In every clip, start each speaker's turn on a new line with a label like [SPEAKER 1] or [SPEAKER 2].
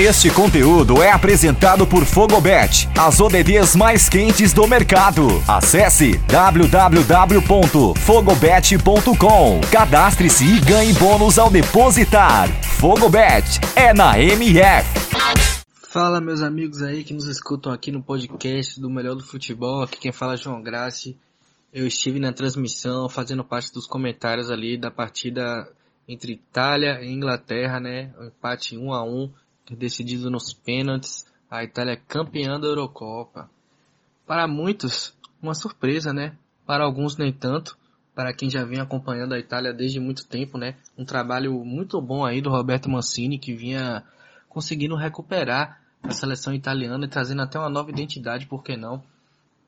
[SPEAKER 1] Este conteúdo é apresentado por Fogobet, as ODDs mais quentes do mercado. Acesse www.fogobet.com. Cadastre-se e ganhe bônus ao depositar. Fogobet é na MF.
[SPEAKER 2] Fala meus amigos aí que nos escutam aqui no podcast do Melhor do Futebol. Aqui quem fala é João Graci. Eu estive na transmissão fazendo parte dos comentários ali da partida entre Itália e Inglaterra, né? Empate 1 a 1 decidido nos pênaltis, a Itália é campeã da Eurocopa. Para muitos, uma surpresa, né? Para alguns nem tanto. Para quem já vem acompanhando a Itália desde muito tempo, né? Um trabalho muito bom aí do Roberto Mancini, que vinha conseguindo recuperar a seleção italiana e trazendo até uma nova identidade, por que não?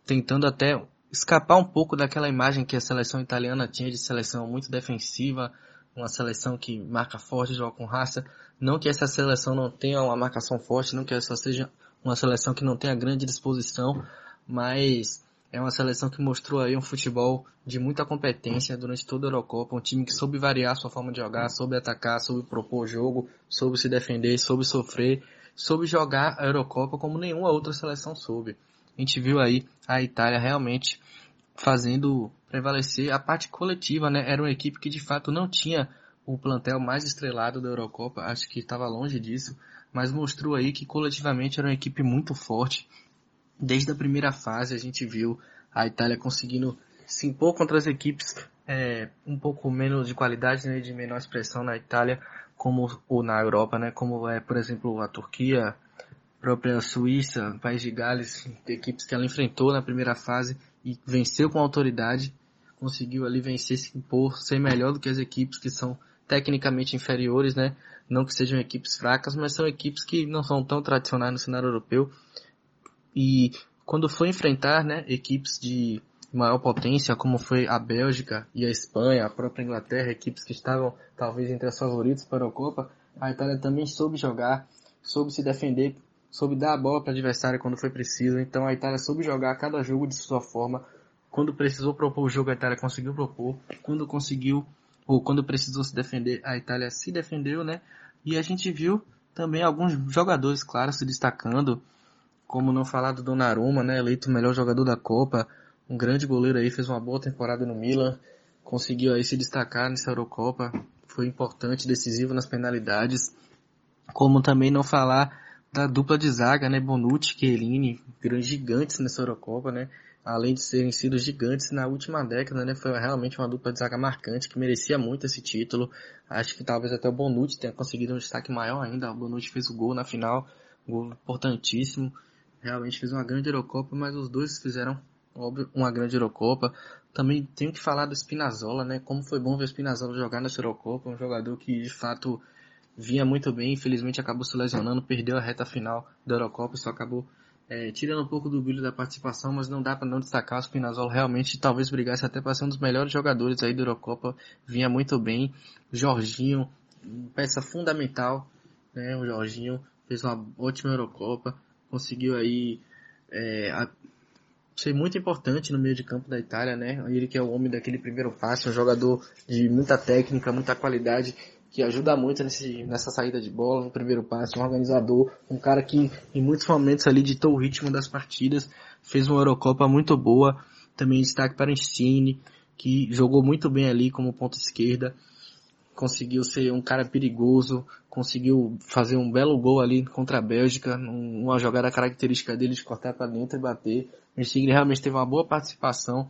[SPEAKER 2] Tentando até escapar um pouco daquela imagem que a seleção italiana tinha de seleção muito defensiva, uma seleção que marca forte, joga com raça. Não que essa seleção não tenha uma marcação forte, não que essa seja uma seleção que não tenha grande disposição, mas é uma seleção que mostrou aí um futebol de muita competência durante toda a Eurocopa, um time que soube variar sua forma de jogar, soube atacar, soube propor jogo, soube se defender, soube sofrer, soube jogar a Eurocopa como nenhuma outra seleção soube. A gente viu aí a Itália realmente fazendo prevalecer a parte coletiva, né? Era uma equipe que de fato não tinha o plantel mais estrelado da Eurocopa, acho que estava longe disso, mas mostrou aí que coletivamente era uma equipe muito forte. Desde a primeira fase a gente viu a Itália conseguindo se impor contra as equipes é, um pouco menos de qualidade, né, de menor expressão na Itália, como ou na Europa, né, como é, por exemplo, a Turquia, própria Suíça, País de Gales, equipes que ela enfrentou na primeira fase e venceu com autoridade, conseguiu ali vencer, se impor, ser melhor do que as equipes que são tecnicamente inferiores, né? Não que sejam equipes fracas, mas são equipes que não são tão tradicionais no cenário europeu. E quando foi enfrentar, né, equipes de maior potência, como foi a Bélgica e a Espanha, a própria Inglaterra, equipes que estavam talvez entre as favoritas para a Copa, a Itália também soube jogar, soube se defender, soube dar a bola para o adversário quando foi preciso. Então a Itália soube jogar cada jogo de sua forma. Quando precisou propor o jogo, a Itália conseguiu propor. Quando conseguiu, ou quando precisou se defender, a Itália se defendeu, né? E a gente viu também alguns jogadores, claro, se destacando. Como não falar do Donnarumma, né? Eleito o melhor jogador da Copa. Um grande goleiro aí, fez uma boa temporada no Milan. Conseguiu aí se destacar nessa Eurocopa. Foi importante, decisivo nas penalidades. Como também não falar da dupla de zaga, né? Bonucci, Chiellini, grandes gigantes nessa Eurocopa, né? Além de serem sido gigantes na última década, né? Foi realmente uma dupla de zaga marcante que merecia muito esse título. Acho que talvez até o Bonucci tenha conseguido um destaque maior ainda. O Bonucci fez o gol na final, um gol importantíssimo. Realmente fez uma grande Eurocopa, mas os dois fizeram óbvio, uma grande Eurocopa. Também tenho que falar do Spinazzola, né? Como foi bom ver o Spinazzola jogar nessa Eurocopa, um jogador que de fato vinha muito bem, infelizmente acabou se lesionando, perdeu a reta final da Eurocopa, só acabou é, tirando um pouco do brilho da participação, mas não dá para não destacar o Spinazzola realmente talvez brigasse até para ser um dos melhores jogadores aí da Eurocopa, vinha muito bem, Jorginho, peça fundamental, né, o Jorginho fez uma ótima Eurocopa, conseguiu aí é, a, ser muito importante no meio de campo da Itália, né? Ele que é o homem daquele primeiro passe, um jogador de muita técnica, muita qualidade, que ajuda muito nesse, nessa saída de bola, no primeiro passe, um organizador, um cara que em muitos momentos ali ditou o ritmo das partidas, fez uma Eurocopa muito boa, também destaque para Insigne, que jogou muito bem ali como ponta esquerda, conseguiu ser um cara perigoso, conseguiu fazer um belo gol ali contra a Bélgica, uma jogada característica dele de cortar para dentro e bater. O Insigne realmente teve uma boa participação,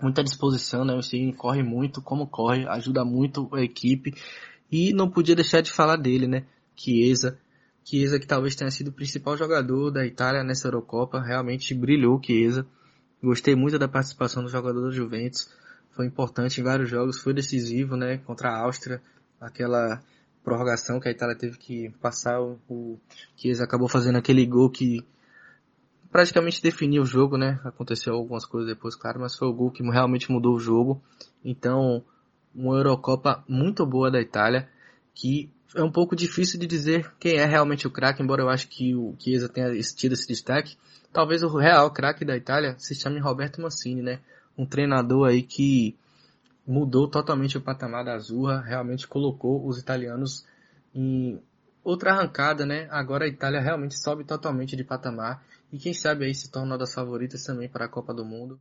[SPEAKER 2] muita disposição, né? O Insigne corre muito, como corre, ajuda muito a equipe e não podia deixar de falar dele, né? Chiesa. Chiesa que talvez tenha sido o principal jogador da Itália nessa Eurocopa. Realmente brilhou Chiesa. Gostei muito da participação do jogador do Juventus. Foi importante em vários jogos. Foi decisivo, né? Contra a Áustria. Aquela prorrogação que a Itália teve que passar. O Chiesa acabou fazendo aquele gol que praticamente definiu o jogo, né? Aconteceu algumas coisas depois, claro, mas foi o gol que realmente mudou o jogo. Então, uma Eurocopa muito boa da Itália, que é um pouco difícil de dizer quem é realmente o craque, embora eu acho que o Chiesa tenha tido esse destaque. Talvez o real craque da Itália se chame Roberto Mancini, né? Um treinador aí que mudou totalmente o patamar da Azurra, realmente colocou os italianos em outra arrancada, né? Agora a Itália realmente sobe totalmente de patamar e quem sabe aí se torna uma das favoritas também para a Copa do Mundo.